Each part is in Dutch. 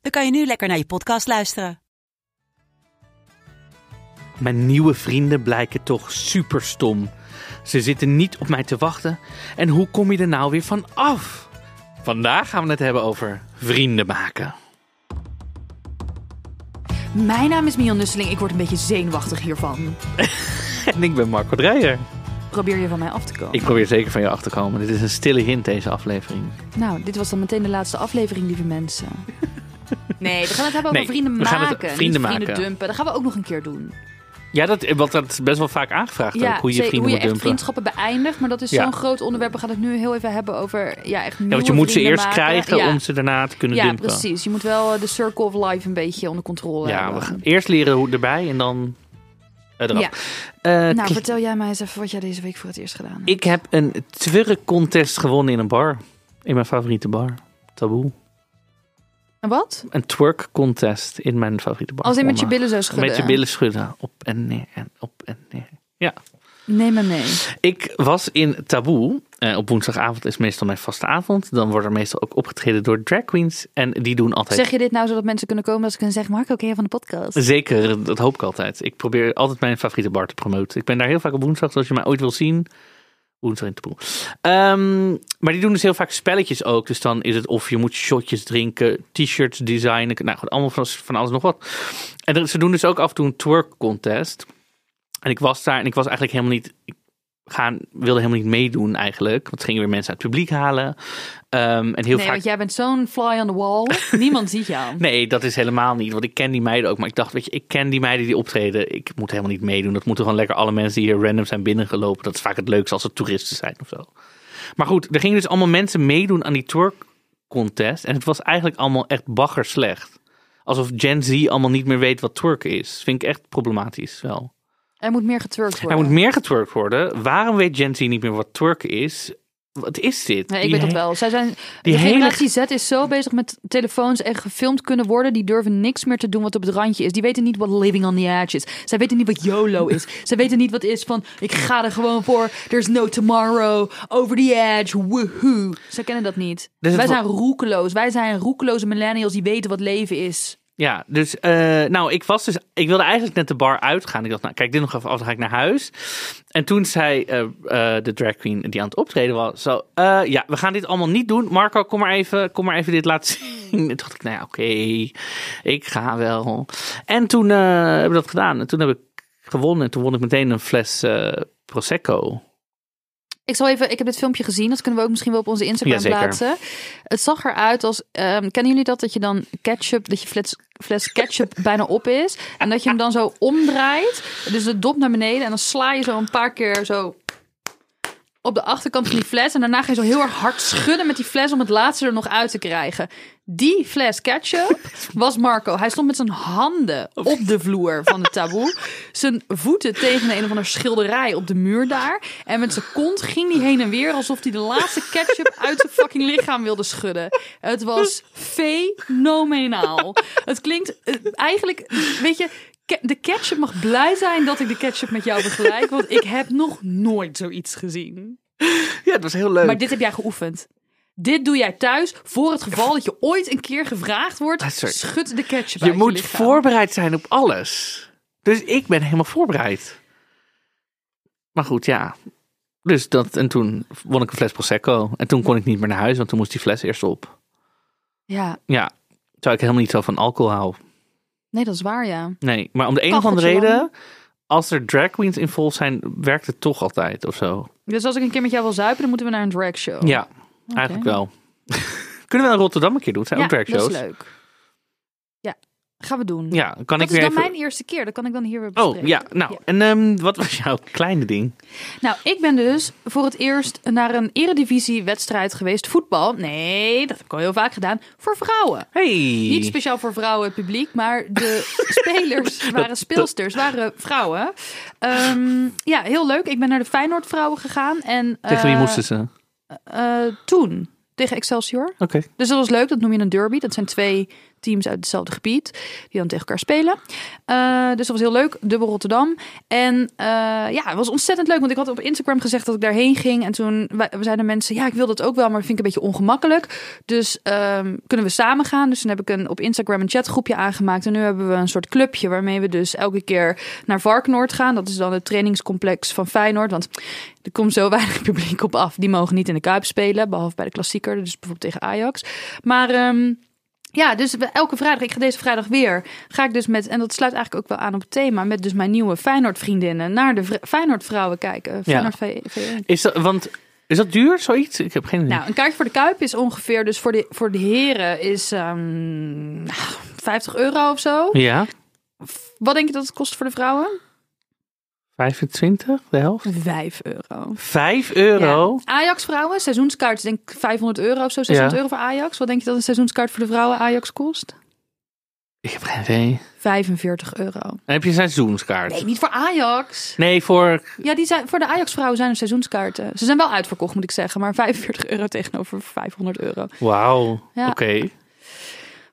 dan kan je nu lekker naar je podcast luisteren. Mijn nieuwe vrienden blijken toch super stom. Ze zitten niet op mij te wachten. En hoe kom je er nou weer van af? Vandaag gaan we het hebben over vrienden maken. Mijn naam is Mion Nusseling. Ik word een beetje zenuwachtig hiervan. En ik ben Marco Dreyer. Probeer je van mij af te komen? Ik probeer zeker van je af te komen. Dit is een stille hint, deze aflevering. Nou, dit was dan meteen de laatste aflevering, lieve mensen. Nee, we gaan het hebben Nee, over vrienden we gaan het maken. niet vrienden vrienden dumpen. Dat gaan we ook nog een keer doen. Ja, dat, want dat is best wel vaak aangevraagd ook. Hoe je vrienden hoe je echt dumpen. vriendschappen beëindigt. Maar dat is Ja. zo'n groot onderwerp. We gaan het nu heel even hebben over ja, echt Ja, want je moet ze eerst maken. krijgen ja. om ze daarna te kunnen Ja, dumpen. precies. Je moet wel eh, de circle of life een beetje onder controle Ja, hebben. we gaan eerst leren hoe erbij en dan eraf. Ja. Eh, Nou, vertel jij mij eens even wat jij deze week voor het eerst gedaan hebt. ik heb een Twerk contest gewonnen in een bar. In mijn favoriete bar. Taboe. En wat? Een twerk contest in mijn favoriete bar. Als in met je billen zo schudden. Met je billen schudden. Op en neer en op en neer. Ja. Neem me mee. Ik was in Taboe. Eh, op woensdagavond is meestal mijn vaste avond. Dan wordt er meestal ook opgetreden door drag queens. En die doen altijd... Zeg je dit nou zodat mensen kunnen komen? Dat ze kunnen zeggen, Marco, ken je van de podcast? Zeker, dat hoop ik altijd. Ik probeer altijd mijn favoriete bar te promoten. Ik ben daar heel vaak op woensdag, dus als je mij ooit wil zien. Woensdag in Taboe. Ehm, maar die doen dus heel vaak spelletjes ook. Dus dan is het of je moet shotjes drinken, t-shirts designen. Nou goed, allemaal van, van alles nog wat. En ze doen dus ook af en toe een twerk contest. En ik was daar en ik was eigenlijk helemaal niet... gaan, wilde helemaal niet meedoen eigenlijk. Want ze gingen weer mensen uit het publiek halen. Ehm, en heel nee, vaak... want jij bent zo'n fly on the wall. Niemand ziet jou. Nee, dat is helemaal niet. Want ik ken die meiden ook. Maar ik dacht, weet je, ik ken die meiden die optreden. Ik moet helemaal niet meedoen. Dat moeten gewoon lekker alle mensen die hier random zijn binnengelopen. Dat is vaak het leukste als het toeristen zijn of zo. Maar goed, er gingen dus allemaal mensen meedoen aan die twerk contest. En het was eigenlijk allemaal echt bagger slecht. Alsof Gen Z allemaal niet meer weet wat twerk is. Vind ik echt problematisch wel. Er moet meer getwerkt Er worden. moet meer getwerkt worden. Waarom weet Gen Z niet meer wat twerk is? Wat is dit? Nee, ik Die weet dat he- wel. Zij zijn, die de hele- Z is zo bezig met telefoons en gefilmd kunnen worden. Die durven niks meer te doen wat op het randje is. Die weten niet wat living on the edge is. Zij weten niet wat YOLO is. Zij weten niet wat is van ik ga er gewoon voor. There's no tomorrow. Over the edge. Woohoo. Zij kennen dat niet. Dus het Wij zijn roekeloos. Wij zijn roekeloze millennials die weten wat leven is. Ja, dus eh, nou, ik was dus, ik wilde eigenlijk net de bar uitgaan. Ik dacht, nou, kijk dit nog even af, dan ga ik naar huis. En toen zei eh, eh, de drag queen die aan het optreden was, zo, ja, we gaan dit allemaal niet doen. Marco, kom maar even, kom maar even dit laten zien. En toen dacht ik, nou ja, oké, ik ga wel. En toen hebben we dat gedaan. En toen heb ik gewonnen. En toen won ik meteen een fles prosecco. Ik zal even, ik heb dit filmpje gezien, dat kunnen we ook misschien wel op onze Instagram Jazeker. plaatsen. Het zag eruit als, ehm, kennen jullie dat? Dat je dan ketchup, dat je fles, fles ketchup bijna op is. En dat je hem dan zo omdraait. Dus de dop naar beneden. En dan sla je zo een paar keer zo op de achterkant van die fles. En daarna ga je zo heel erg hard schudden met die fles om het laatste er nog uit te krijgen. Die fles ketchup was Marco. Hij stond met zijn handen op de vloer van de taboe. Zijn voeten tegen een of andere schilderij op de muur daar. En met zijn kont ging hij heen en weer alsof hij de laatste ketchup uit zijn fucking lichaam wilde schudden. Het was fenomenaal. Het klinkt eh, eigenlijk, weet je, de ketchup mag blij zijn dat ik de ketchup met jou vergelijk. Want ik heb nog nooit zoiets gezien. Ja, het was heel leuk. Maar dit heb jij geoefend. Dit doe jij thuis voor het geval dat je ooit een keer gevraagd wordt. Ah. Schud de ketchup je moet voorbereid zijn op alles. Dus ik ben helemaal voorbereid. Maar goed, ja. Dus dat, en toen won ik een fles Prosecco. En toen kon ik niet meer naar huis, want toen moest die fles eerst op. Ja, Ja, terwijl ik helemaal niet zo van alcohol hou. Nee, dat is waar, ja. Nee, maar om de een of andere reden, als er drag queens involved zijn, werkt het toch altijd of zo. Dus als ik een keer met jou wil zuipen, dan moeten we naar een drag show. Ja, eigenlijk wel. Kunnen we in Rotterdam een keer doen? Het zijn ja ook drag dat shows. is leuk. Gaan we doen. Ja, kan dat ik is weer dan even... mijn eerste keer. Dat kan ik dan hier weer Oh, bespreken. ja. Nou, en ehm, wat was jouw kleine ding? Nou, ik ben dus voor het eerst naar een eredivisie-wedstrijd geweest. Voetbal. Nee, dat heb ik al heel vaak gedaan. Voor vrouwen. Hey! Niet speciaal voor vrouwen het publiek, maar de spelers waren speelsters, waren vrouwen. Ehm, ja, heel leuk. Ik ben naar de Feyenoord vrouwen gegaan. En, Tegen wie eh, moesten ze? eh, toen, tegen Excelsior. Oké. Dus dat was leuk, dat noem je een derby. Dat zijn twee teams uit hetzelfde gebied die dan tegen elkaar spelen. Eh, dus dat was heel leuk, dubbel Rotterdam. En eh, ja, het was ontzettend leuk, want ik had op Instagram gezegd dat ik daarheen ging. En toen zeiden mensen, ja, ik wil dat ook wel, maar dat vind ik een beetje ongemakkelijk. Dus ehm, kunnen we samen gaan? Dus toen heb ik een, op Instagram een chatgroepje aangemaakt. En nu hebben we een soort clubje waarmee we dus elke keer naar Varkenoord gaan. Dat is dan het trainingscomplex van Feyenoord. Want er komt zo weinig publiek op af. Die mogen niet in de Kuip spelen, behalve bij de klassieker. Dus bijvoorbeeld tegen Ajax. Maar... ehm, ja, dus elke vrijdag, ik ga deze vrijdag weer, ga ik dus met, en dat sluit eigenlijk ook wel aan op het thema, met dus mijn nieuwe Feyenoord vriendinnen naar de Feyenoord vrouwen kijken. Feyenoord V1. Is dat, want, is dat duur, zoiets? Ik heb geen idee. Nou, een kaartje voor de Kuip is ongeveer, dus voor de, voor de heren is ehm, nou, 50 euro of zo. ja, Wat denk je dat het kost voor de vrouwen? 25, de helft? 5 euro. 5 euro? Ja. Ajax vrouwen, seizoenskaart denk ik 500 euro of zo, 600 Ja. euro voor Ajax. Wat denk je dat een seizoenskaart voor de vrouwen Ajax kost? Ik heb geen idee. 45 euro. Heb je een seizoenskaart. Nee, niet voor Ajax. Nee, voor... Ja, die zijn, voor de Ajax-vrouwen zijn er seizoenskaarten. Ze zijn wel uitverkocht, moet ik zeggen. Maar 45 euro tegenover 500 euro. Wauw, Ja. oké.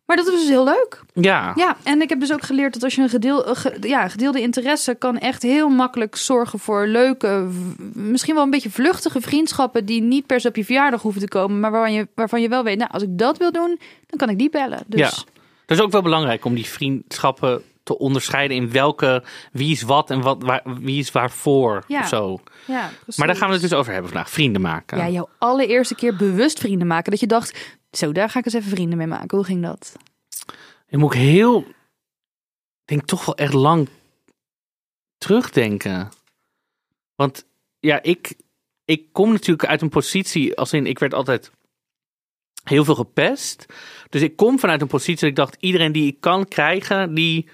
Maar dat was dus heel leuk. Ja. Ja, en ik heb dus ook geleerd dat als je een gedeel, eh, ge- ja, gedeelde interesse kan echt heel makkelijk zorgen voor leuke, misschien wel een beetje vluchtige vriendschappen die niet per se op je verjaardag hoeven te komen, maar waarvan je, waarvan je wel weet, nou, als ik dat wil doen, dan kan ik die bellen. Dus Ja. Dat is ook wel belangrijk om die vriendschappen te onderscheiden in welke, wie is wat en wat, waar, wie is waarvoor Ja. of zo. ja. Maar daar gaan we het dus over hebben vandaag. Vrienden maken. Ja, jouw allereerste keer bewust vrienden maken. Dat je dacht, zo, daar ga ik eens even vrienden mee maken. Hoe ging dat? Ik moet heel, denk toch wel echt lang terugdenken. Want ja, ik, ik kom natuurlijk uit een positie, als in, ik werd altijd heel veel gepest. Dus ik kom vanuit een positie dat ik dacht, iedereen die ik kan krijgen, die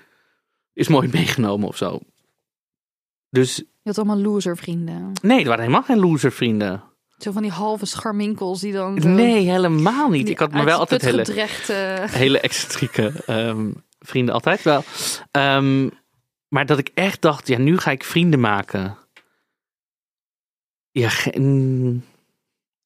is mooi meegenomen of zo. Dus Je had allemaal loser vrienden. nee, er waren helemaal geen loser vrienden. Zo van die halve scharminkels die dan... Nee, helemaal niet. Ik had me wel altijd hele, hele excentrieke ehm, vrienden altijd wel. Ehm, maar dat ik echt dacht, ja, nu ga ik vrienden maken. Ja,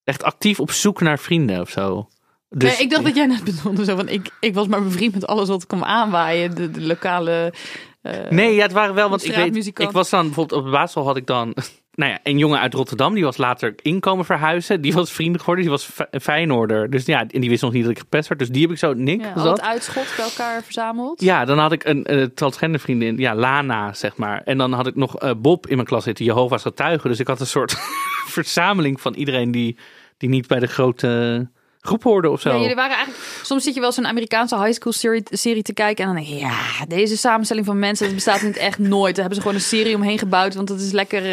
echt actief op zoek naar vrienden of zo. Dus, nee, ik dacht dat jij net bedoelde zo van ik, ik was maar bevriend met alles wat kwam aanwaaien. De, de lokale. eh, Nee, ja, het waren wel, want ik weet, ik was dan bijvoorbeeld op de basisschool had ik dan, nou ja, een jongen uit Rotterdam, die was later inkomen verhuizen, die was vrienden geworden, die was Fe- Feyenoorder, dus ja, en die wist nog niet dat ik gepest werd, dus die heb ik zo, Nick, Ja, al dat? het uitschot bij elkaar verzameld. Ja, dan had ik een eh, transgender vriendin, ja, Lana, zeg maar. En dan had ik nog eh, Bob in mijn klas zitten, Jehovah's getuigen. Dus ik had een soort verzameling van iedereen die, die niet bij de grote groep hoorde of zo. Ja, jullie waren eigenlijk. Soms zit je wel zo'n Amerikaanse high school serie, serie te kijken. En dan denk je, ja, deze samenstelling van mensen, dat bestaat niet echt nooit. Daar hebben ze gewoon een serie omheen gebouwd. Want dat is lekker.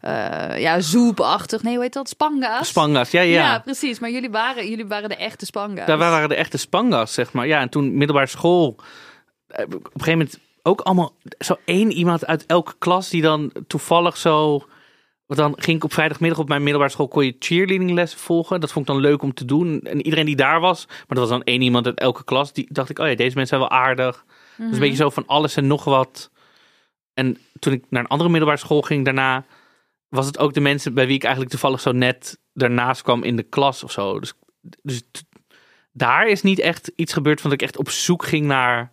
eh, ja, zoepachtig. Nee, hoe heet dat? Spanga's. Spanga's, ja, ja. Ja. precies. Maar jullie waren, jullie waren de echte Spanga's. Daar waren de echte Spanga's, zeg maar. Ja, en toen middelbare school. eh, Op een gegeven moment ook allemaal zo één iemand uit elke klas die dan toevallig zo. Want dan ging ik op vrijdagmiddag op mijn middelbare school kon je cheerleadinglessen volgen. Dat vond ik dan leuk om te doen. En iedereen die daar was, maar dat was dan één iemand uit elke klas. Die dacht ik, oh ja, deze mensen zijn wel aardig. Dus een beetje zo van alles en nog wat. En toen ik naar een andere middelbare school ging daarna, was het ook de mensen bij wie ik eigenlijk toevallig zo net daarnaast kwam in de klas of zo. Dus, dus daar is niet echt iets gebeurd van dat ik echt op zoek ging naar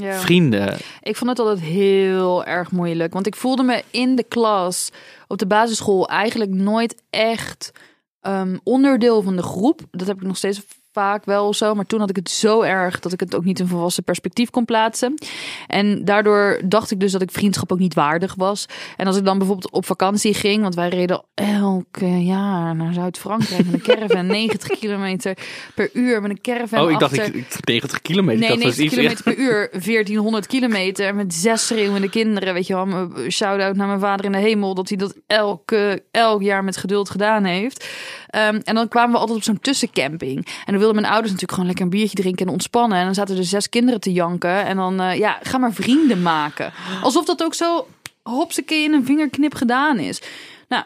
Ja. vrienden. Ik vond het altijd heel erg moeilijk. Want ik voelde me in de klas op de basisschool eigenlijk nooit echt ehm, onderdeel van de groep. Dat heb ik nog steeds vaak wel zo. Maar toen had ik het zo erg dat ik het ook niet in volwassen perspectief kon plaatsen. En daardoor dacht ik dus dat ik vriendschap ook niet waardig was. En als ik dan bijvoorbeeld op vakantie ging, want wij reden elke jaar naar Zuid-Frankrijk met een caravan, 90 kilometer per uur met een caravan. oh, ik dacht achter. ik, ik 90 kilometer. Nee, dat was 90 iets. kilometer per uur, 1400 kilometer met zes schreeuwende kinderen. Weet je wel, shout-out naar mijn vader in de hemel dat hij dat elke, elk jaar met geduld gedaan heeft. Ehm, en dan kwamen we altijd op zo'n tussencamping. En dan wilden mijn ouders natuurlijk gewoon lekker een biertje drinken en ontspannen. En dan zaten er zes kinderen te janken. En dan, eh, ja, ga maar vrienden maken. Alsof dat ook zo hopsakee in een vingerknip gedaan is. Nou,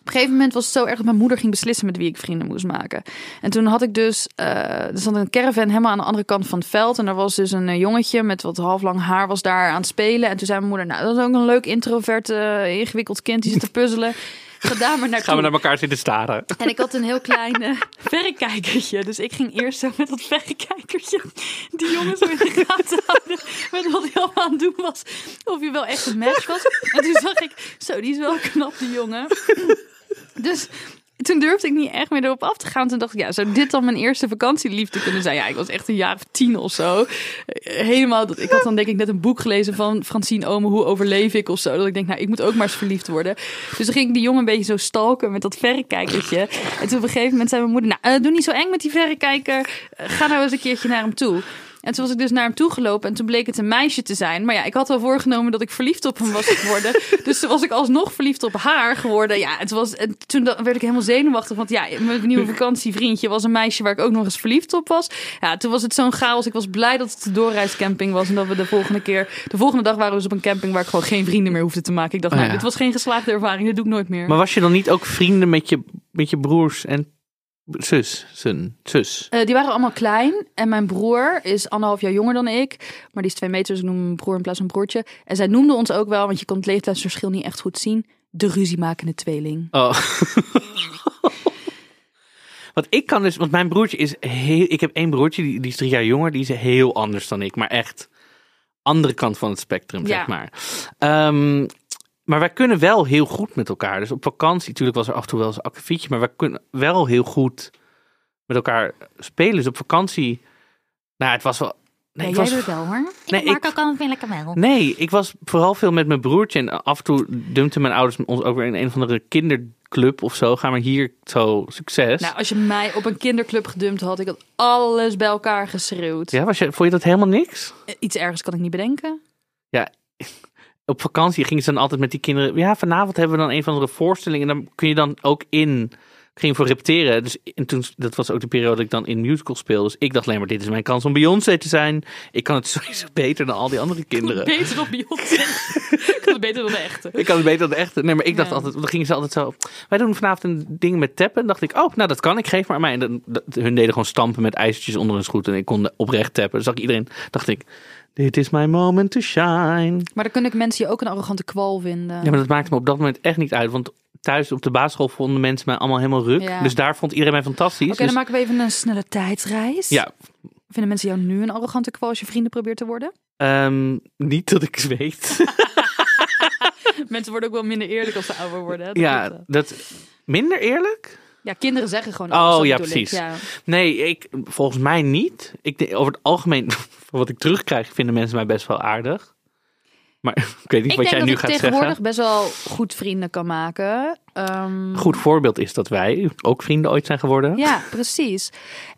op een gegeven moment was het zo erg dat mijn moeder ging beslissen met wie ik vrienden moest maken. En toen had ik dus, eh er stond een caravan helemaal aan de andere kant van het veld. En er was dus een eh, jongetje met wat halflang haar was daar aan het spelen. En toen zei mijn moeder, nou dat is ook een leuk introvert, ingewikkeld kind die zit te puzzelen. Ga daar maar naartoe. Gaan we naar elkaar zitten staren. En ik had een heel klein eh, verrekijkertje. Dus ik ging eerst zo met dat verrekijkertje die jongen zo in de gaten houden. Met wat hij allemaal aan het doen was. Of hij wel echt een match was. En toen zag ik, zo die is wel knap die jongen. Dus toen durfde ik niet echt meer erop af te gaan. Toen dacht ik, ja, zou dit dan mijn eerste vakantieliefde kunnen zijn? Ja, ik was echt een jaar of tien of zo. Helemaal, dat, ik had dan denk ik net een boek gelezen van Francine Omen, Hoe overleef ik of zo. Dat ik denk, nou, ik moet ook maar eens verliefd worden. Dus dan ging ik die jongen een beetje zo stalken met dat verrekijkertje. En toen op een gegeven moment zei mijn moeder, nou, eh, doe niet zo eng met die verrekijker. Eh, ga nou eens een keertje naar hem toe. En toen was ik dus naar hem toe gelopen en toen bleek het een meisje te zijn. Maar ja, ik had al voorgenomen dat ik verliefd op hem was geworden. dus toen was ik alsnog verliefd op haar geworden. Ja, het was, en toen werd ik helemaal zenuwachtig. Want ja, mijn nieuwe vakantievriendje was een meisje waar ik ook nog eens verliefd op was. Ja, toen was het zo'n chaos. Ik was blij dat het de doorreiscamping was. En dat we de volgende keer, de volgende dag waren we dus op een camping waar ik gewoon geen vrienden meer hoefde te maken. Ik dacht, Oh, nou, ja. dit was geen geslaagde ervaring. Dit doe ik nooit meer. Maar was je dan niet ook vrienden met je, met je broers en zus? Zijn, zus. Eh, die waren allemaal klein. En mijn broer is anderhalf jaar jonger dan ik. Maar die is twee meter, dus ik noem hem broer in plaats van broertje. En zij noemden ons ook wel, want je kon het leeftijdsverschil niet echt goed zien. De ruziemakende tweeling. Oh. Want ik kan dus, want mijn broertje is heel. Ik heb één broertje, die, die is drie jaar jonger, die is heel anders dan ik, maar echt andere kant van het spectrum, Ja. zeg maar. Ehm, maar wij kunnen wel heel goed met elkaar. Dus op vakantie, natuurlijk was er af en toe wel eens een akkefietje, maar wij kunnen wel heel goed met elkaar spelen. Dus op vakantie, nou, het was wel. Nee, ik was, het wel hoor. nee, ik, kan het weer lekker wel. nee, ik was vooral veel met mijn broertje. En af en toe dumpten mijn ouders ons ook weer in een of andere kinderclub of zo. Ga maar hier zo, succes. Nou, als je mij op een kinderclub gedumpt had, ik had alles bij elkaar geschreeuwd. Ja, was je, vond je dat helemaal niks? Eh, Iets ergens kan ik niet bedenken. Op vakantie gingen ze dan altijd met die kinderen. Ja, vanavond hebben we dan een van de voorstellingen. En dan kun je dan ook in. Ik ging voor repeteren. Dus en toen, dat was ook de periode dat ik dan in musical speelde. Dus ik dacht alleen maar, dit is mijn kans om Beyoncé te zijn. Ik kan het sowieso beter dan al die andere kinderen. Beter dan Beyoncé. ik had het beter dan de echte. Ik kan het beter dan de echte. Nee, maar ik dacht Ja. altijd, dan gingen ze altijd zo. Wij doen vanavond een ding met tappen. En dacht ik, oh, nou dat kan ik, geef maar aan mij. En dan, dat- hun deden gewoon stampen met ijzertjes onder hun schoen. En ik kon oprecht tappen. Dus zag ik iedereen, dacht ik, dit is my moment to shine. Maar dan kunnen mensen je ook een arrogante kwal vinden. Ja, maar dat maakte me op dat moment echt niet uit. Want thuis op de basisschool vonden mensen mij allemaal helemaal ruk. Ja. Dus daar vond iedereen mij fantastisch. Oké, dus, dan maken we even een snelle tijdsreis. ja, Vinden mensen jou nu een arrogante kwal als je vrienden probeert te worden? ehm, niet dat ik weet. mensen worden ook wel minder eerlijk als ze ouder worden. Hè? Dat ja, dat... Minder eerlijk? ja, kinderen zeggen gewoon Oh, ja, precies. Ja. Nee, ik, volgens mij niet. Ik, over het algemeen, van wat ik terugkrijg, vinden mensen mij best wel aardig. Maar ik weet niet Ik wat denk jij dat nu ik gaat tegenwoordig zeggen. best wel goed vrienden kan maken. Een goed voorbeeld is dat wij ook vrienden ooit zijn geworden. Ja, precies.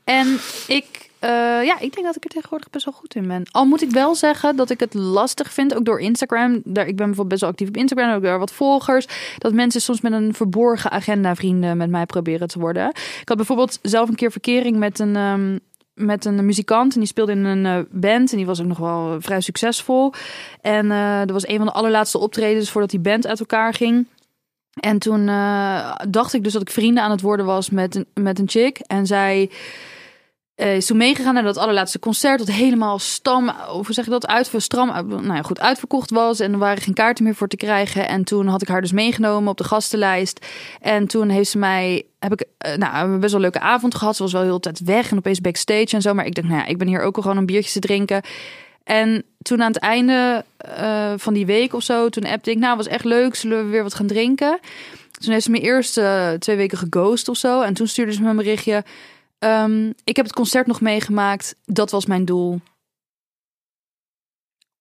En ik, eh, ja, ik denk dat ik er tegenwoordig best wel goed in ben. Al moet ik wel zeggen dat ik het lastig vind, ook door Instagram. Daar, ik ben bijvoorbeeld best wel actief op Instagram, heb ik daar wat volgers. Dat mensen soms met een verborgen agenda vrienden met mij proberen te worden. Ik had bijvoorbeeld zelf een keer verkering met een... ehm, met een muzikant en die speelde in een eh, band en die was ook nog wel vrij succesvol. En eh dat was een van de allerlaatste optredens voordat die band uit elkaar ging. En toen eh, dacht ik dus dat ik vrienden aan het worden was met een, met een chick. En zij eh, is toen meegegaan naar dat allerlaatste concert. Dat helemaal stam, hoe zeg je dat, uit, stram, uit- nou ja, goed, uitverkocht was. En er waren geen kaarten meer voor te krijgen. En toen had ik haar dus meegenomen op de gastenlijst. En toen heeft ze mij, heb ik eh, nou, we best wel een leuke avond gehad. Ze was wel heel tijd weg en opeens backstage en zo. Maar ik dacht, nou ja, ik ben hier ook al gewoon een biertje te drinken. En toen aan het einde eh, van die week of zo, toen appte ik, nou was echt leuk, zullen we weer wat gaan drinken? Toen heeft ze me eerst eh, twee weken geghost of zo. En toen stuurde ze me een berichtje. Ehm, ik heb het concert nog meegemaakt. Dat was mijn doel.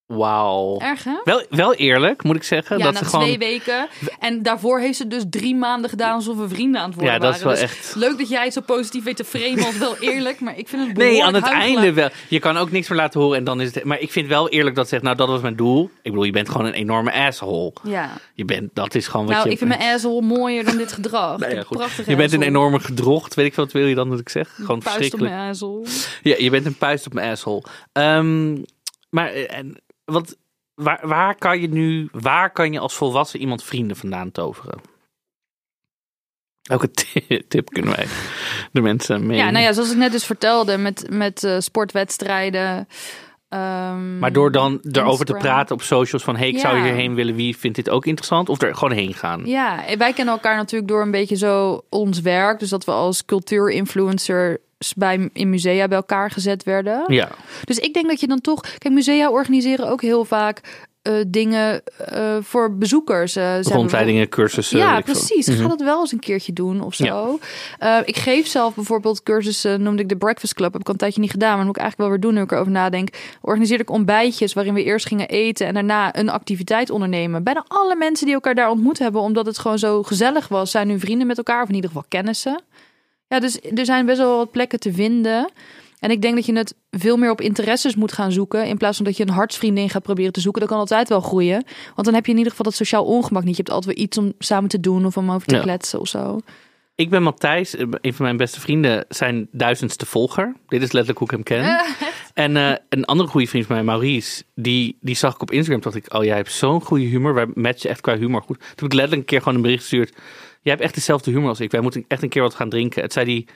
Wauw. Erg, hè? Wel, wel eerlijk, moet ik zeggen. Ja, dat na ze gewoon... twee weken. En daarvoor heeft ze dus drie maanden gedaan alsof we vrienden aan het worden Ja, dat is wel Dus echt- Leuk dat jij het zo positief weet te framen als wel eerlijk. Maar ik vind het Nee, aan het einde wel. Je kan ook niks meer laten horen en dan is het... Maar ik vind wel eerlijk dat ze zegt, nou dat was mijn doel. Ik bedoel, je bent gewoon een enorme asshole. Ja. Je bent, dat is gewoon wat Nou, je... ik vind mijn asshole mooier dan dit gedrag. Nou ja, Een goed. prachtige Je bent een enorme gedrocht. Weet ik wat wil je dan dat ik zeg? Gewoon Puist op verschrikkelijk. mijn asshole. Ja, je bent een puist op mijn asshole. Ehm, maar eh, en, wat, waar, waar kan je nu, waar kan je als volwassen iemand vrienden vandaan toveren? Welke ti- tip kunnen wij de mensen mee? Ja, nou ja, zoals ik net dus vertelde, met, met eh, sportwedstrijden. ehm, Maar door dan erover te praten op socials van... hey, ik zou Ja. hierheen willen, wie vindt dit ook interessant? Of er gewoon heen gaan? Ja, wij kennen elkaar natuurlijk door een beetje zo ons werk. Dus dat we als cultuurinfluencers bij, in musea bij elkaar gezet werden. Ja. Dus ik denk dat je dan toch... Kijk, musea organiseren ook heel vaak eh, dingen eh, voor bezoekers. zijn Rondleidingen, cursussen. Ja, precies. Mhm. Ga dat wel eens een keertje doen of zo. Ik geef zelf bijvoorbeeld cursussen, noemde ik de Breakfast Club. Heb ik al een tijdje niet gedaan, maar dat moet ik eigenlijk wel weer doen nu ik erover nadenk. Organiseerde ik ontbijtjes waarin we eerst gingen eten en daarna een activiteit ondernemen. Bijna alle mensen die elkaar daar ontmoet hebben, omdat het gewoon zo gezellig was, zijn nu vrienden met elkaar of in ieder geval kennissen. Ja, dus er zijn best wel wat plekken te vinden. En ik denk dat je het veel meer op interesses moet gaan zoeken. In plaats van dat je een hartsvriendin gaat proberen te zoeken. Dat kan altijd wel groeien. Want dan heb je in ieder geval dat sociaal ongemak niet. Je hebt altijd wel iets om samen te doen of om over te Ja. kletsen of zo. Ik ben Matthijs, eh, een van mijn beste vrienden, zijn duizendste volger. Dit is letterlijk hoe ik hem ken. En eh, een andere goede vriend van mij, Maurice, die, die zag ik op Instagram. dacht ik, oh jij hebt zo'n goede humor. Wij matchen echt qua humor goed. Toen heb ik letterlijk een keer gewoon een bericht gestuurd. Jij hebt echt dezelfde humor als ik. Wij moeten echt een keer wat gaan drinken. Het zei hij,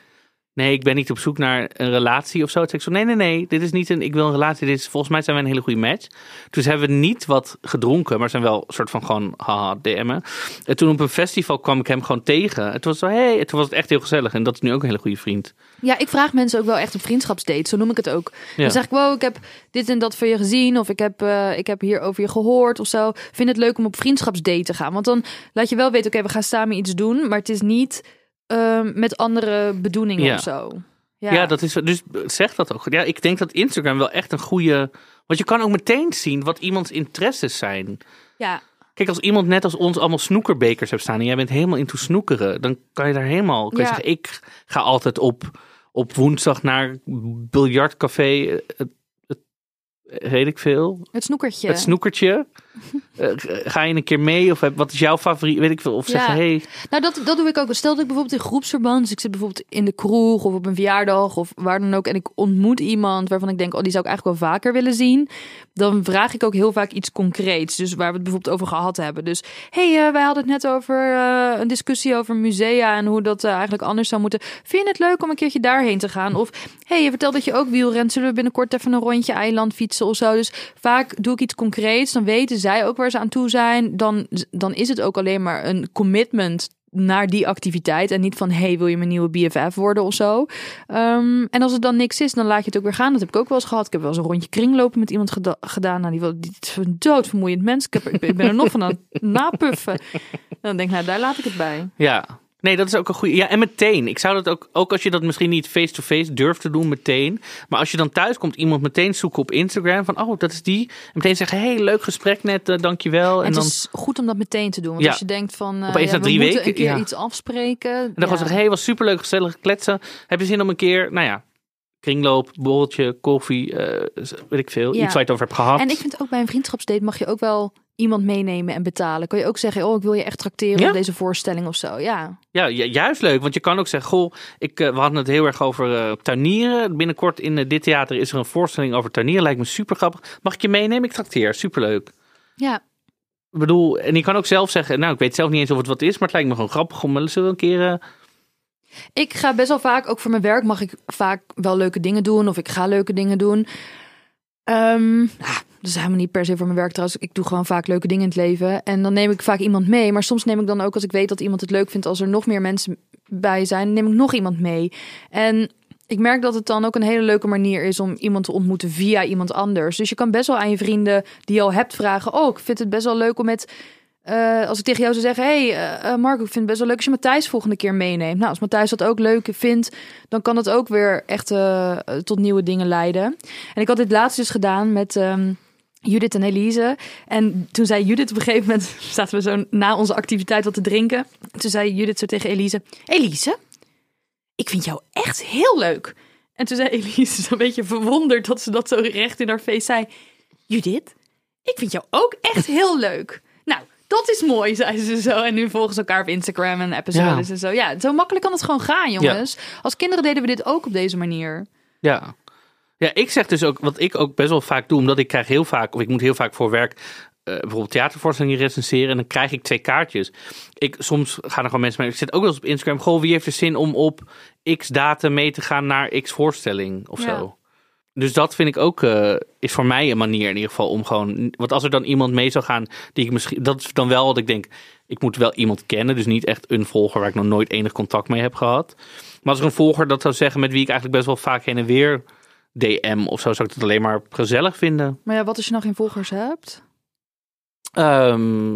nee, ik ben niet op zoek naar een relatie of zo. Toen zei ik zo, nee, nee, nee, dit is niet een, ik wil een relatie. Dit is, volgens mij zijn wij een hele goede match. Dus hebben we niet wat gedronken, maar zijn wel een soort van gewoon, haha, DM'en. En toen op een festival kwam ik hem gewoon tegen. En toen was het zo, hey, en toen was het echt heel gezellig. En dat is nu ook een hele goede vriend. Ja, ik vraag mensen ook wel echt op vriendschapsdates. Zo noem ik het ook. Ja. Dan zeg ik, wow, ik heb dit en dat van je gezien. Of ik heb, eh, ik heb hier over je gehoord of zo. Vind het leuk om op vriendschapsdate te gaan. Want dan laat je wel weten, oké, we gaan samen iets doen. Maar het is niet ehm, met andere bedoelingen Ja. of zo. Ja. dat is dus zeg dat ook. Ja, ik denk dat Instagram wel echt een goede. Want je kan ook meteen zien wat iemands interesses zijn. ja. Kijk, als iemand net als ons allemaal snoekerbekers hebt staan en jij bent helemaal into snoekeren, dan kan je daar helemaal. Kan je Ja. zeggen, ik ga altijd op, op woensdag naar biljartcafé. eh, Het, het, weet ik veel. Het snoekertje. Het snoekertje. Eh, ga je een keer mee? Of heb- wat is jouw favoriet? Weet ik veel. Of Ja. zeggen, hey, Nou, dat, dat doe ik ook. Stel dat ik bijvoorbeeld in groepsverband, dus ik zit bijvoorbeeld in de kroeg of op een verjaardag of waar dan ook, en ik ontmoet iemand waarvan ik denk, oh, die zou ik eigenlijk wel vaker willen zien, dan vraag ik ook heel vaak iets concreets. Dus waar we het bijvoorbeeld over gehad hebben. Dus, hey, eh, wij hadden het net over eh, een discussie over musea en hoe dat eh, eigenlijk anders zou moeten. Vind je het leuk om een keertje daarheen te gaan? Of, hey, je vertelt dat je ook wielrent, zullen we binnenkort even een rondje eiland fietsen of zo? Dus vaak doe ik iets concreets, dan weten zij ook waar ze aan toe zijn. Dan, dan is het ook alleen maar een commitment naar die activiteit. En niet van, hey, wil je mijn nieuwe BFF worden of zo. Ehm, en als het dan niks is, dan laat je het ook weer gaan. Dat heb ik ook wel eens gehad. Ik heb wel eens een rondje kringlopen met iemand geda- gedaan. Nou, die, was- een doodvermoeiend mens. Ik, heb, ik ben- ik ben er nog van aan het napuffen. En dan denk ik, nou, daar laat ik het bij. Ja. Nee, dat is ook een goede. Ja, en meteen. Ik zou dat ook, ook als je dat misschien niet face-to-face durft te doen, meteen. Maar als je dan thuis komt, iemand meteen zoeken op Instagram van, oh, dat is die. En meteen zeggen, hey, leuk gesprek net, uh, dankjewel. En, En, het dan, is goed om dat meteen te doen. Want Ja. als je denkt van, uh, Opeens ja, na we drie moeten weken, een keer ja. iets afspreken. en dan Ja. gewoon zeggen, hey, was superleuk, gezellig kletsen. Heb je zin om een keer, nou ja, kringloop, borreltje, koffie, eh, weet ik veel. Iets waar je het over hebt gehad. En ik vind ook bij een vriendschapsdate mag je ook wel iemand meenemen en betalen. Kan je ook zeggen, oh, ik wil je echt trakteren Ja. op deze voorstelling of zo. Ja. Ja, ju- juist leuk. Want je kan ook zeggen, goh, ik, eh, we hadden het heel erg over eh, tuinieren. Binnenkort in eh, dit theater is er een voorstelling over tuinieren. Lijkt me super grappig. Mag ik je meenemen? Ik trakteer. Superleuk. Ja. Ik bedoel, en je kan ook zelf zeggen, nou, ik weet zelf niet eens of het wat is, maar het lijkt me gewoon grappig om zullen we een keer. Ik ga best wel vaak, ook voor mijn werk, mag ik vaak wel leuke dingen doen. Of ik ga leuke dingen doen. Ehm, nou, dat is helemaal niet per se voor mijn werk trouwens. Ik doe gewoon vaak leuke dingen in het leven. En dan neem ik vaak iemand mee. Maar soms neem ik dan ook, als ik weet dat iemand het leuk vindt, als er nog meer mensen bij zijn, neem ik nog iemand mee. En ik merk dat het dan ook een hele leuke manier is om iemand te ontmoeten via iemand anders. Dus je kan best wel aan je vrienden die je al hebt vragen: Oh, ik vind het best wel leuk om met. eh, als ik tegen jou zou zeggen: Hey, eh, Marco, ik vind het best wel leuk als je Matthijs volgende keer meeneemt. Nou, als Matthijs dat ook leuk vindt, dan kan dat ook weer echt tot nieuwe dingen leiden. En ik had dit laatst dus gedaan met. ehm, Judith en Elise. En toen zei Judith op een gegeven moment, zaten we zo na onze activiteit wat te drinken. Toen zei Judith zo tegen Elise, Elise, ik vind jou echt heel leuk. En toen zei Elise zo'n beetje verwonderd dat ze dat zo recht in haar face zei. Judith, ik vind jou ook echt heel leuk. Nou, dat is mooi, zei ze zo. En nu volgen ze elkaar op Instagram en Ja. eens en zo. Ja, zo makkelijk kan het gewoon gaan, jongens. Als kinderen deden we dit ook op deze manier. Ja. Ja, ik zeg dus ook, wat ik ook best wel vaak doe, omdat ik krijg heel vaak, of ik moet heel vaak voor werk eh, bijvoorbeeld theatervoorstellingen recenseren en dan krijg ik twee kaartjes. Ik, soms gaan er gewoon mensen mee, ik zit ook wel eens op Instagram, goh, wie heeft er zin om op x datum mee te gaan naar x voorstelling of Ja. zo. Dus dat vind ik ook, eh, is voor mij een manier in ieder geval om gewoon, want als er dan iemand mee zou gaan, die ik misschien, dat is dan wel wat ik denk, ik moet wel iemand kennen, dus niet echt een volger waar ik nog nooit enig contact mee heb gehad. Maar als er een volger dat zou zeggen met wie ik eigenlijk best wel vaak heen en weer DM of zo, zou ik het alleen maar gezellig vinden. Maar ja, wat als je nog geen volgers hebt? Ehm,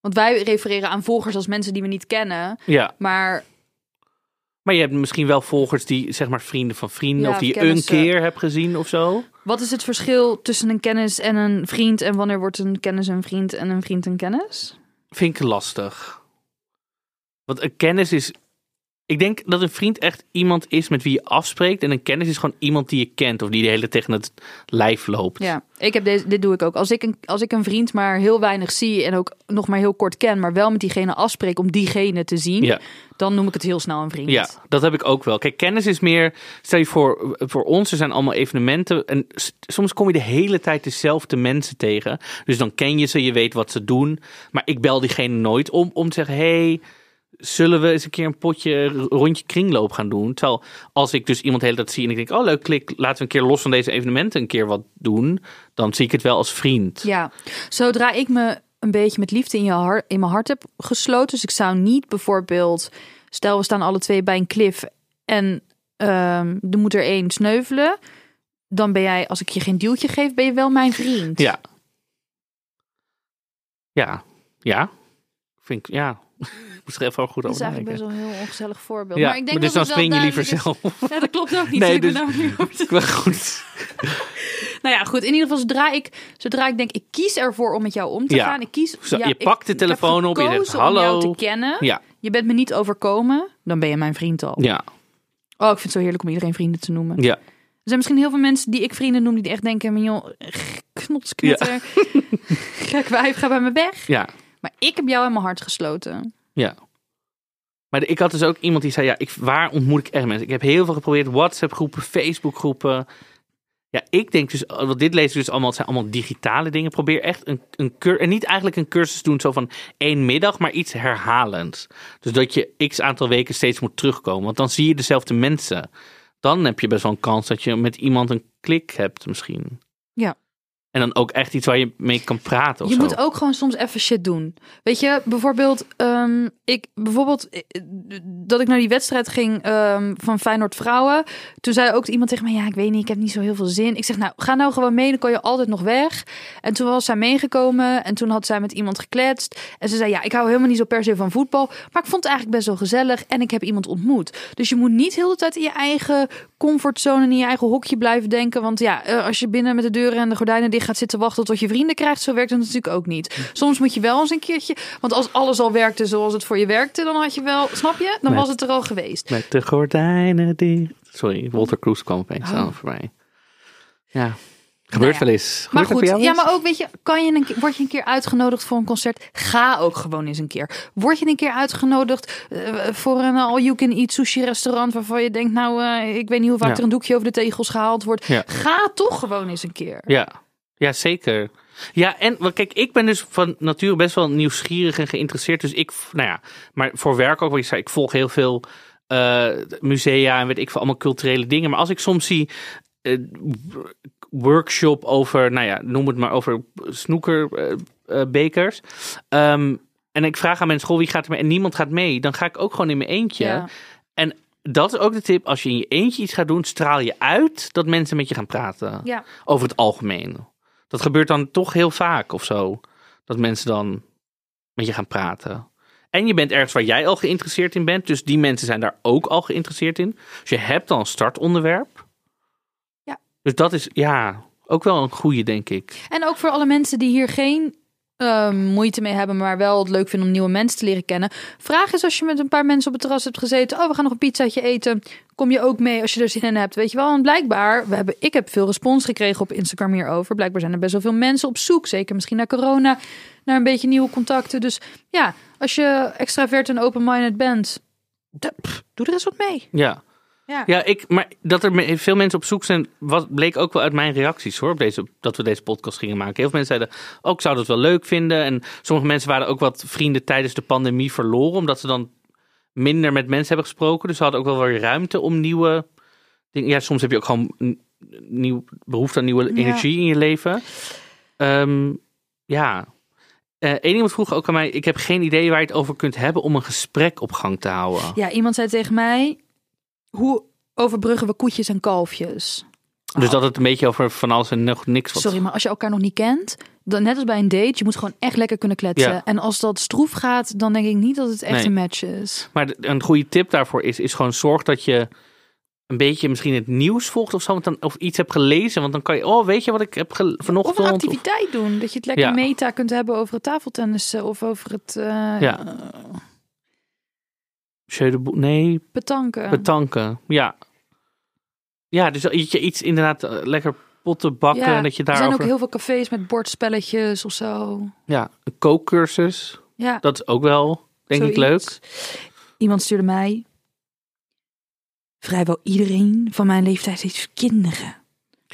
Want wij refereren aan volgers als mensen die we niet kennen. ja, Maar maar je hebt misschien wel volgers die, zeg maar, vrienden van vrienden, Ja, of die je een kennissen. keer hebt gezien of zo. wat is het verschil tussen een kennis en een vriend? En wanneer wordt een kennis een vriend en een vriend een kennis? Vind ik lastig. Want een kennis is. Ik denk dat een vriend echt iemand is met wie je afspreekt. En een kennis is gewoon iemand die je kent. Of die de hele tijd tegen het lijf loopt. Ja, ik heb deze, dit doe ik ook. Als ik, een, als ik een vriend maar heel weinig zie en ook nog maar heel kort ken, maar wel met diegene afspreek om diegene te zien, Ja. dan noem ik het heel snel een vriend. Ja, dat heb ik ook wel. Kijk, kennis is meer. Stel je voor, voor ons, er zijn allemaal evenementen. En soms kom je de hele tijd dezelfde mensen tegen. Dus dan ken je ze, je weet wat ze doen. Maar ik bel diegene nooit om om te zeggen: hey, zullen we eens een keer een potje rondje kringloop gaan doen? Terwijl als ik dus iemand de hele tijd zie en ik denk: oh leuk, klik, laten we een keer los van deze evenementen een keer wat doen. Dan zie ik het wel als vriend. Ja, zodra ik me een beetje met liefde in, je hart, in mijn hart heb gesloten. Dus ik zou niet bijvoorbeeld, stel we staan alle twee bij een klif en ehm, er moet er één sneuvelen. Dan ben jij, als ik je geen duwtje geef, ben je wel mijn vriend. Ja. Ja. Ja. Vind ik, ja. Moest er even goed Dat is over eigenlijk best wel een heel ongezellig voorbeeld. Ja, maar ik denk dus dat dan wel spring je liever is- zelf. Ja, dat klopt ook niet. Nee, Ik ben dus- nou over Wel goed. Nou ja, goed. In ieder geval, zodra ik, zodra ik denk, ik kies ervoor om met jou om te Ja. gaan. Ik kies, Zo, ja, je ik- pakt de telefoon op, je zegt, gekozen om jou "Hallo." te kennen. Ja, Je bent me niet overkomen. Dan ben je mijn vriend al. ja, Oh, ik vind het zo heerlijk om iedereen vrienden te noemen. ja. Er zijn misschien heel veel mensen die ik vrienden noem, die echt denken, joh, knotsknutter, gek wijf, ga bij me weg. Ja, Maar ik heb jou in mijn hart gesloten. Ja. Maar ik had dus ook iemand die zei, ja, ik, waar ontmoet ik echt mensen? Ik heb heel veel geprobeerd, WhatsApp groepen, Facebook groepen. Ja, ik denk dus, want dit ik dus allemaal, het zijn allemaal digitale dingen. Probeer echt een, een cur en niet eigenlijk een cursus doen zo van één middag, maar iets herhalends. Dus dat je x aantal weken steeds moet terugkomen, want dan zie je dezelfde mensen. Dan heb je best wel een kans dat je met iemand een klik hebt misschien. Ja. En dan ook echt iets waar je mee kan praten of je zo. moet ook gewoon soms even shit doen. Weet je, bijvoorbeeld, ehm, ik, bijvoorbeeld eh, dat ik naar die wedstrijd ging ehm, van Feyenoord Vrouwen. Toen zei ook iemand tegen mij, ja, ik weet niet, ik heb niet zo heel veel zin. Ik zeg, nou, ga nou gewoon mee, dan kan je altijd nog weg. En toen was zij meegekomen en toen had zij met iemand gekletst. En ze zei, ja, ik hou helemaal niet zo per se van voetbal. Maar ik vond het eigenlijk best wel gezellig en ik heb iemand ontmoet. Dus je moet niet heel de tijd in je eigen comfortzone en in je eigen hokje blijven denken. Want ja, eh, als je binnen met de deuren en de gordijnen dicht gaat zitten wachten tot je vrienden krijgt, zo werkt het natuurlijk ook niet. Soms moet je wel eens een keertje, want als alles al werkte zoals het voor je werkte, dan had je wel, snap je? Dan Met- was het er al geweest. Met de gordijnen dicht. Sorry, Walter Kroes kwam opeens Oh. aan voor mij. Ja, gebeurt Nou ja. wel eens. Maar Gebeurt goed, ja, maar ook weet je, kan je een, keer- word je een keer uitgenodigd voor een concert? Ga ook gewoon eens een keer. Word je een keer uitgenodigd eh, voor een all-you-can-eat sushi-restaurant waarvan je denkt, nou, eh, ik weet niet hoe vaak Ja. er een doekje over de tegels gehaald wordt. Ja. Ga toch gewoon eens een keer. Ja, ja zeker. Ja, en want kijk, ik ben dus van nature best wel nieuwsgierig en geïnteresseerd. Dus ik, nou ja, maar voor werk ook, wat ik zei, ik volg heel veel eh, musea en weet ik veel, allemaal culturele dingen. Maar als ik soms zie eh, workshop over, nou ja, noem het maar over snoekerbekers. Ehm en ik vraag aan mensen, goh, wie gaat er mee? En niemand gaat mee. Dan ga ik ook gewoon in mijn eentje. Ja. En dat is ook de tip. Als je in je eentje iets gaat doen, straal je uit dat mensen met je gaan praten. Ja. Over het algemeen. Dat gebeurt dan toch heel vaak of zo. Dat mensen dan met je gaan praten. En je bent ergens waar jij al geïnteresseerd in bent. Dus die mensen zijn daar ook al geïnteresseerd in. Dus je hebt dan een startonderwerp. Ja. Dus dat is, ja, Ook wel een goede, denk ik. En ook voor alle mensen die hier geen eh, moeite mee hebben, maar wel het leuk vinden om nieuwe mensen te leren kennen. Vraag eens als je met een paar mensen op het terras hebt gezeten. Oh, we gaan nog een pizzaatje eten. Kom je ook mee als je er zin in hebt. Weet je wel, en blijkbaar, we hebben, ik heb veel respons gekregen op Instagram hierover. Blijkbaar zijn er best wel veel mensen op zoek, zeker misschien na corona, naar een beetje nieuwe contacten. Dus ja, als je extravert en open-minded bent, doe er eens wat mee. Ja. Ja. Ja, ik, maar dat er veel mensen op zoek zijn, wat bleek ook wel uit mijn reacties hoor, op deze, dat we deze podcast gingen maken. Heel veel mensen zeiden, ook ik zou dat wel leuk vinden. En sommige mensen waren ook wat vrienden tijdens de pandemie verloren, omdat ze dan minder met mensen hebben gesproken. Dus ze hadden ook wel weer ruimte om nieuwe dingen. Ja, soms heb je ook gewoon nieuw, behoefte aan nieuwe Ja. energie in je leven. Ehm, ja. Eén iemand vroeg ook aan mij, ik heb geen idee waar je het over kunt hebben om een gesprek op gang te houden. Ja, iemand zei tegen mij, hoe overbruggen we koetjes en kalfjes? Dus dat het een beetje over van alles en nog niks wat. Sorry, maar als je elkaar nog niet kent, dan net als bij een date, je moet gewoon echt lekker kunnen kletsen. Ja. En als dat stroef gaat, dan denk ik niet dat het echt Nee. een match is. Maar een goede tip daarvoor is, is gewoon zorg dat je een beetje misschien het nieuws volgt of zo. Want dan, of iets hebt gelezen. Want dan kan je, oh weet je wat ik heb vanochtend. Of een of- activiteit doen, dat je het lekker Ja. meta kunt hebben over het tafeltennissen of over het eh Ja. Jeu nee, betanken. betanken. Ja. Ja, dus dat je iets inderdaad eh, lekker potten bakken. Ja, en dat je er zijn daarover... ook heel veel cafés met bordspelletjes of zo. Ja, een kookcursus. Ja, Dat is ook wel, denk ik, leuk. Iemand stuurde mij. Vrijwel iedereen van mijn leeftijd heeft kinderen.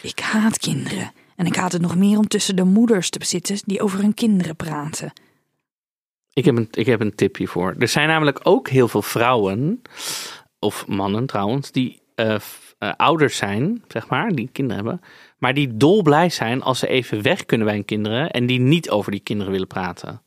Ik haat kinderen. En ik haat het nog meer om tussen de moeders te zitten die over hun kinderen praten. Ik heb, een, ik heb een tip hiervoor. Er zijn namelijk ook heel veel vrouwen, of mannen trouwens, die eh, f- eh, ouders zijn, zeg maar, die kinderen hebben. Maar die dolblij zijn als ze even weg kunnen bij hun kinderen en die niet over die kinderen willen praten.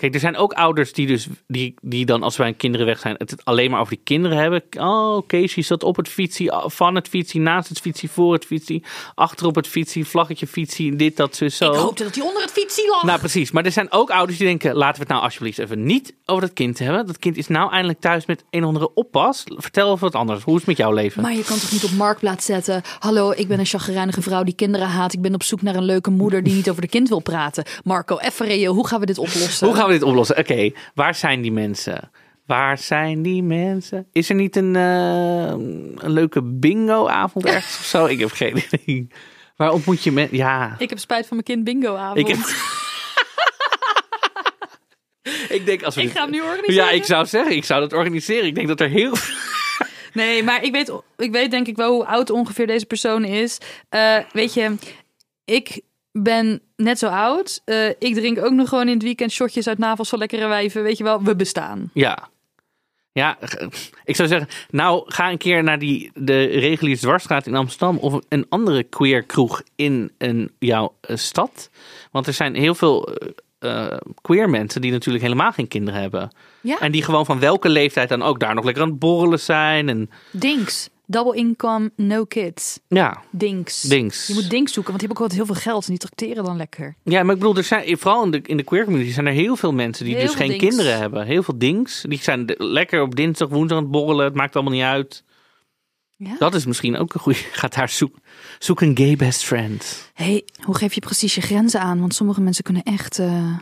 Kijk, er zijn ook ouders die dus die, die dan als wij hun kinderen weg zijn, het alleen maar over die kinderen hebben. Oh, Casey zat op het fietsie, van het fietsie, naast het fietsie, voor het fietsie, achter op het fietsie, vlaggetje fietsie, dit, dat, zo, zo. Ik hoopte dat hij onder het fietsie lag. Nou, precies. Maar er zijn ook ouders die denken: laten we het nou alsjeblieft even niet over dat kind hebben. Dat kind is nou eindelijk thuis met een of andere oppas. Vertel over wat anders. Hoe is het met jouw leven? Maar je kan toch niet op marktplaats zetten. Hallo, ik ben een chagrijnige vrouw die kinderen haat. Ik ben op zoek naar een leuke moeder die niet over de kind wil praten. Marco, even hoe gaan we dit oplossen? Hoe gaan we dit oplossen? Oké, waar zijn die mensen? Waar zijn die mensen? Is er niet een, eh, een leuke bingo-avond ergens of zo? Ik heb geen idee. Waar ontmoet je mensen? Ja, Ik heb spijt van mijn kind bingo avond. ik heb. ik denk als we. Ik ga hem nu organiseren. Ja, ik zou zeggen, ik zou dat organiseren. Ik denk dat er heel. Nee, maar ik weet, ik weet denk ik wel hoe oud ongeveer deze persoon is. Eh, weet je, ik ben net zo oud. Eh, ik drink ook nog gewoon in het weekend shotjes uit navels van lekkere wijven. Weet je wel, we bestaan. Ja. Ja, ik zou zeggen, nou ga een keer naar die, de reguliere dwarsstraat in Amsterdam of een andere queer kroeg in een, jouw eh, stad. Want er zijn heel veel eh, queer mensen die natuurlijk helemaal geen kinderen hebben. Ja, En die gewoon van welke leeftijd dan ook daar nog lekker aan het borrelen zijn. En Dinks. Double income, no kids. ja, Dinks. dings. Je moet Dinks zoeken, want die hebben ook altijd heel veel geld en die tracteren dan lekker. Ja, maar ik bedoel, er zijn, vooral in de, in de queer community zijn er heel veel mensen die Heel dus geen kinderen hebben. Heel veel dings. Die zijn de- lekker op dinsdag, woensdag aan het borrelen. Het maakt allemaal niet uit. Ja? Dat is misschien ook een goede. Gaat daar zoek, zoek een gay best friend. hey, hoe geef je precies je grenzen aan? Want sommige mensen kunnen echt eh,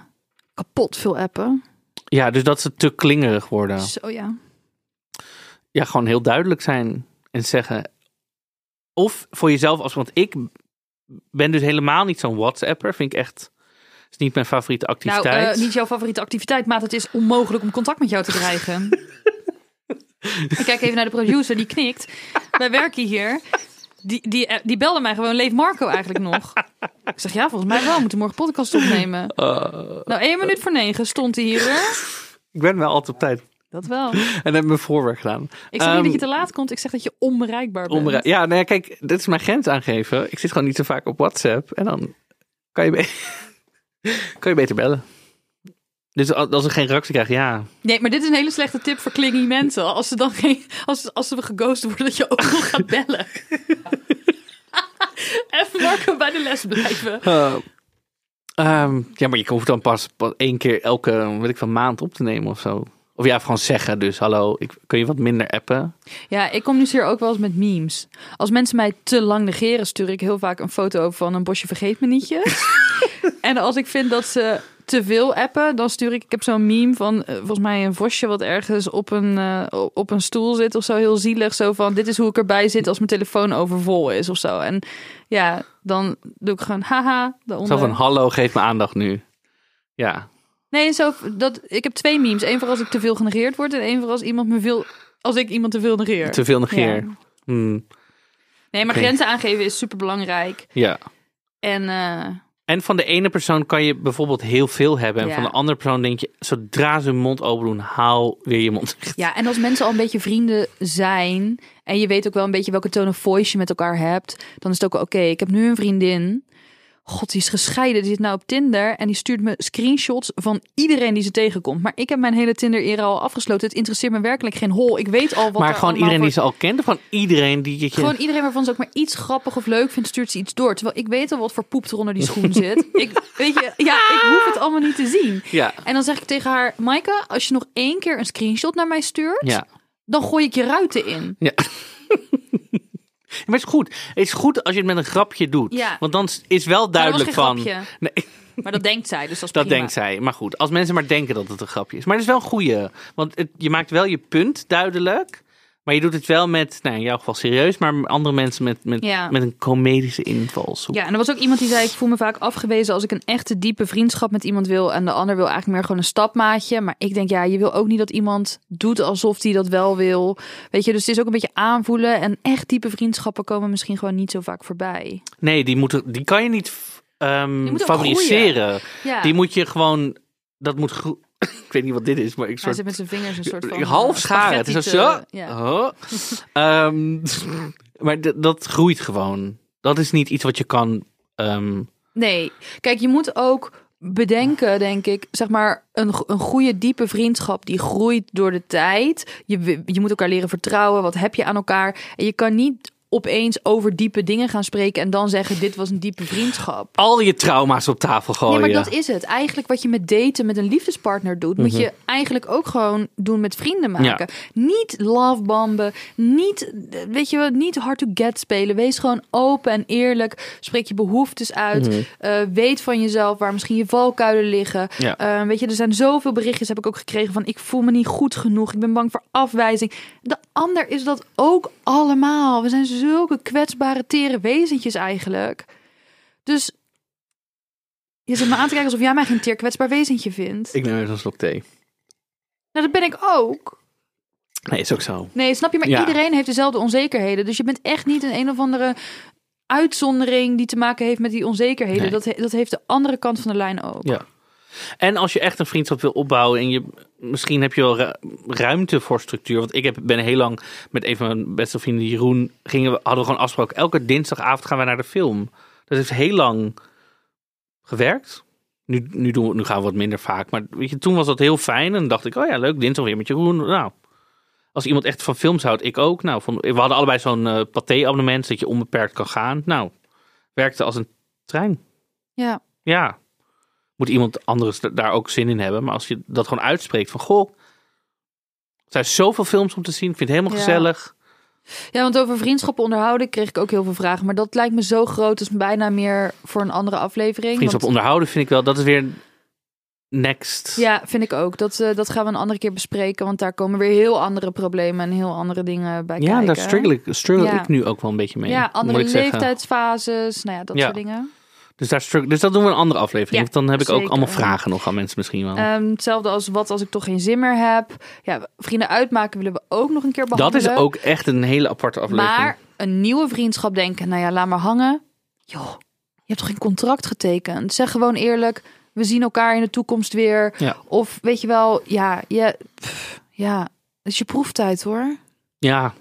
kapot veel appen. Ja, dus dat ze te klingerig worden. Zo ja. Ja, gewoon heel duidelijk zijn en zeggen. Of voor jezelf als, want ik ben dus helemaal niet zo'n WhatsApper. Vind ik echt, is niet mijn favoriete Nou, activiteit. eh, niet jouw favoriete activiteit, maar het is onmogelijk om contact met jou te krijgen. ik kijk even naar de producer, die knikt. Wij werken hier. Die, die, eh, die belde mij gewoon, leeft Marco eigenlijk nog? Ik zeg, ja, volgens mij wel. We moeten morgen podcast opnemen. Eh, Nou, één minuut voor negen stond hij hier. hoor. ik ben wel altijd op tijd. Dat wel. En heb mijn voorwerk gedaan. Ik zeg niet Ehm, dat je te laat komt. Ik zeg dat je onbereikbaar bent. Omre- ja, kijk, dit is mijn grens aangeven. Ik zit gewoon niet zo vaak op WhatsApp. En dan kan je, be- kan je beter bellen. Dus als ik geen reactie krijg, ja. Nee, maar dit is een hele slechte tip voor klingy mensen. Als ze dan geen, als, als ze geghost worden, dat je ook nog gaat bellen. Even Marco bij de les blijven. Eh, ehm, ja, maar je hoeft dan pas, pas één keer elke weet ik, van maand op te nemen of zo. Of ja, gewoon zeggen dus, hallo, ik, kun je wat minder appen? Ja, ik communiceer ook wel eens met memes. Als mensen mij te lang negeren, stuur ik heel vaak een foto van een bosje vergeet me nietjes. en als ik vind dat ze te veel appen, dan stuur ik... Ik heb zo'n meme van eh, volgens mij een vosje wat ergens op een, eh, op een stoel zit of zo. Heel zielig. Zo van, dit is hoe ik erbij zit als mijn telefoon overvol is of zo. En ja, dan doe ik gewoon haha. Daaronder. Zo van, hallo, geef me aandacht nu. Ja, Nee, zo, dat, ik heb twee memes. Eén voor als ik te veel genegeerd word en één voor als iemand me veel... Als ik iemand te veel negeer. te veel negeer. Ja. Hmm, Nee, maar grenzen aangeven is super belangrijk. ja. En eh, En van de ene persoon kan je bijvoorbeeld heel veel hebben. En Ja. van de andere persoon denk je, zodra ze hun mond open doen, haal weer je mond. ja, en als mensen al een beetje vrienden zijn en je weet ook wel een beetje welke tone of voice je met elkaar hebt, dan is het ook oké. ik heb nu een vriendin. God, die is gescheiden. Die zit nou op Tinder en die stuurt me screenshots van iedereen die ze tegenkomt. Maar ik heb mijn hele Tinder-era al afgesloten. Het interesseert me werkelijk geen hol. Ik weet al wat maar gewoon iedereen die ze al kent, of van iedereen die je... Gewoon iedereen waarvan ze ook maar iets grappig of leuk vindt, stuurt ze iets door. Terwijl ik weet al wat voor poep er onder die schoen zit. Ik, weet je, ja, ik hoef het allemaal niet te zien. Ja, En dan zeg ik tegen haar, Maaike, als je nog één keer een screenshot naar mij stuurt, ja. dan gooi ik je ruiten in. Ja. Maar het is goed. Het is goed als je het met een grapje doet. Ja. Want dan is wel duidelijk van... grapje. Nee, Maar dat denkt zij, dus dat is dat prima. denkt zij. Maar goed, als mensen maar denken dat het een grapje is. Maar het is wel een goeie. Want het, je maakt wel je punt duidelijk. Maar je doet het wel met, nou in jouw geval serieus, maar andere mensen met, met, Ja. met een comedische invalshoek. Ja, en er was ook iemand die zei: Ik voel me vaak afgewezen als ik een echte diepe vriendschap met iemand wil. En de ander wil eigenlijk meer gewoon een stapmaatje. Maar ik denk, ja, je wil ook niet dat iemand doet alsof hij dat wel wil. Weet je, dus het is ook een beetje aanvoelen. En echt diepe vriendschappen komen misschien gewoon niet zo vaak voorbij. Nee, die, moeten, die kan je niet ehm Die moeten ook favoriseren. Ja, Die moet je gewoon, dat moet Ik weet niet wat dit is, maar ik hij soort zit met zijn vingers een soort van. half eh, scharen. Het is zo. Ja. Oh. Ehm, maar dat groeit gewoon. Dat is niet iets wat je kan. ehm, Nee, kijk, je moet ook bedenken, denk ik, zeg maar, een, een goede, diepe vriendschap die groeit door de tijd. Je, je moet elkaar leren vertrouwen. Wat heb je aan elkaar? En je kan niet opeens over diepe dingen gaan spreken en dan zeggen: Dit was een diepe vriendschap. al je trauma's op tafel gooien. Nee, maar dat is het. Eigenlijk wat je met daten met een liefdespartner doet, moet je eigenlijk ook gewoon doen met vrienden maken. Niet lovebomben, niet, weet je wel, niet hard to get spelen. Wees gewoon open en eerlijk. Spreek je behoeftes uit. Eh, weet van jezelf waar misschien je valkuilen liggen. Ja. Eh, weet je, er zijn zoveel berichtjes heb ik ook gekregen van ik voel me niet goed genoeg. Ik ben bang voor afwijzing. De ander is dat ook allemaal. We zijn zulke kwetsbare, tere wezentjes eigenlijk. Dus je zit me aan te kijken alsof jij mij geen teer kwetsbaar wezentje vindt. Ik neem even een slok thee. Nou, dat ben ik ook. Nee, is ook zo. Nee, snap je? Maar Ja. iedereen heeft dezelfde onzekerheden. Dus je bent echt niet een een of andere uitzondering die te maken heeft met die onzekerheden. Nee. Dat, dat heeft de andere kant van de lijn ook. Ja. En als je echt een vriendschap wil opbouwen en je misschien heb je wel ru- ruimte voor structuur. Want ik heb, ben heel lang met een van mijn beste vrienden, Jeroen, gingen we, hadden we gewoon afgesproken. Elke dinsdagavond gaan we naar de film. Dat heeft heel lang gewerkt. Nu, nu, doen we, nu gaan we wat minder vaak. Maar weet je, toen was dat heel fijn. En dacht ik, oh ja, leuk, dinsdag weer met Jeroen. Nou, als iemand echt van films houdt, ik ook. Nou, vond, we hadden allebei zo'n eh pathé-abonnement, dat je onbeperkt kan gaan. Nou, werkte als een trein. Ja. Ja, moet iemand anders da- daar ook zin in hebben. Maar als je dat gewoon uitspreekt van, goh, er zijn zoveel films om te zien. Ik vind het helemaal Ja. gezellig. Ja, want over vriendschappen onderhouden kreeg ik ook heel veel vragen. Maar dat lijkt me zo groot, dus bijna meer voor een andere aflevering. Vriendschap Want- onderhouden vind ik wel, dat is weer next. Ja, vind ik ook. Dat, eh, dat gaan we een andere keer bespreken. Want daar komen weer heel andere problemen en heel andere dingen bij ja kijken. daar struggle, ik, struggle Ja. ik nu ook wel een beetje mee. Ja, andere leeftijdsfases. Nou ja, dat Ja. soort dingen. Dus, daar dus dat doen we een andere aflevering. Ja, dan heb ik ook allemaal vragen nog aan mensen misschien wel. Ehm, hetzelfde als wat als ik toch geen zin meer heb. Ja, vrienden uitmaken willen we ook nog een keer dat behandelen. is ook echt een hele aparte aflevering. Maar een nieuwe vriendschap denken, nou ja, laat maar hangen. Joh, je hebt toch geen contract getekend? Zeg gewoon eerlijk, we zien elkaar in de toekomst weer. Ja. Of weet je wel, ja, je, pff, ja, het is je proeftijd hoor. Ja,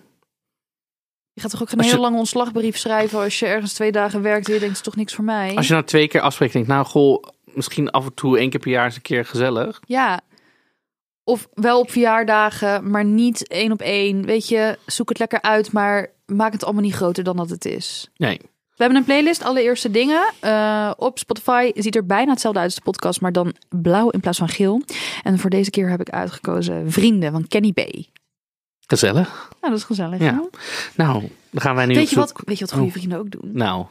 Je gaat toch ook geen je- heel lange ontslagbrief schrijven als je ergens twee dagen werkt en je denkt, het is toch niks voor mij? als je nou twee keer afspreekt en denkt, nou goh, misschien af en toe één keer per jaar eens een keer gezellig. Ja. Of wel op verjaardagen, maar niet één op één. Weet je, zoek het lekker uit, maar maak het allemaal niet groter dan dat het is. Nee. We hebben een playlist, allereerste dingen. Eh, op Spotify ziet er bijna hetzelfde uit als de podcast, maar dan blauw in plaats van geel. En voor deze keer heb ik uitgekozen Vrienden van Kenny B. Nou, Gezellig. dat is gezellig. Ja. Nou, dan gaan wij nu Weet, je wat, weet je wat goede Oh. vrienden ook doen? Nou,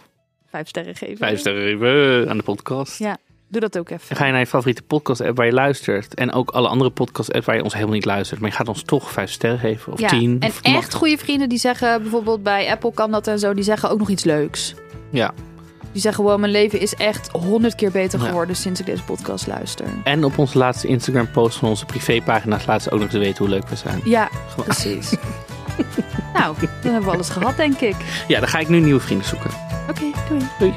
Vijf sterren geven. vijf sterren even aan de podcast. Ja, doe dat ook even. Dan ga je naar je favoriete podcast app waar je luistert. En ook alle andere podcast apps waar je ons helemaal niet luistert. Maar je gaat ons toch vijf sterren geven. Of ja, tien. en of echt goede vrienden die zeggen, bijvoorbeeld bij Apple kan dat en zo, die zeggen ook nog iets leuks. Ja. Die zeggen gewoon, mijn leven is echt honderd keer beter Ja. geworden sinds ik deze podcast luister. En op onze laatste Instagram post van onze privépagina's laten ze ook nog te weten hoe leuk we zijn. Ja, Gewoon- precies. nou, dan hebben we alles gehad, denk ik. Ja, dan ga ik nu nieuwe vrienden zoeken. Oké, doei. Doei.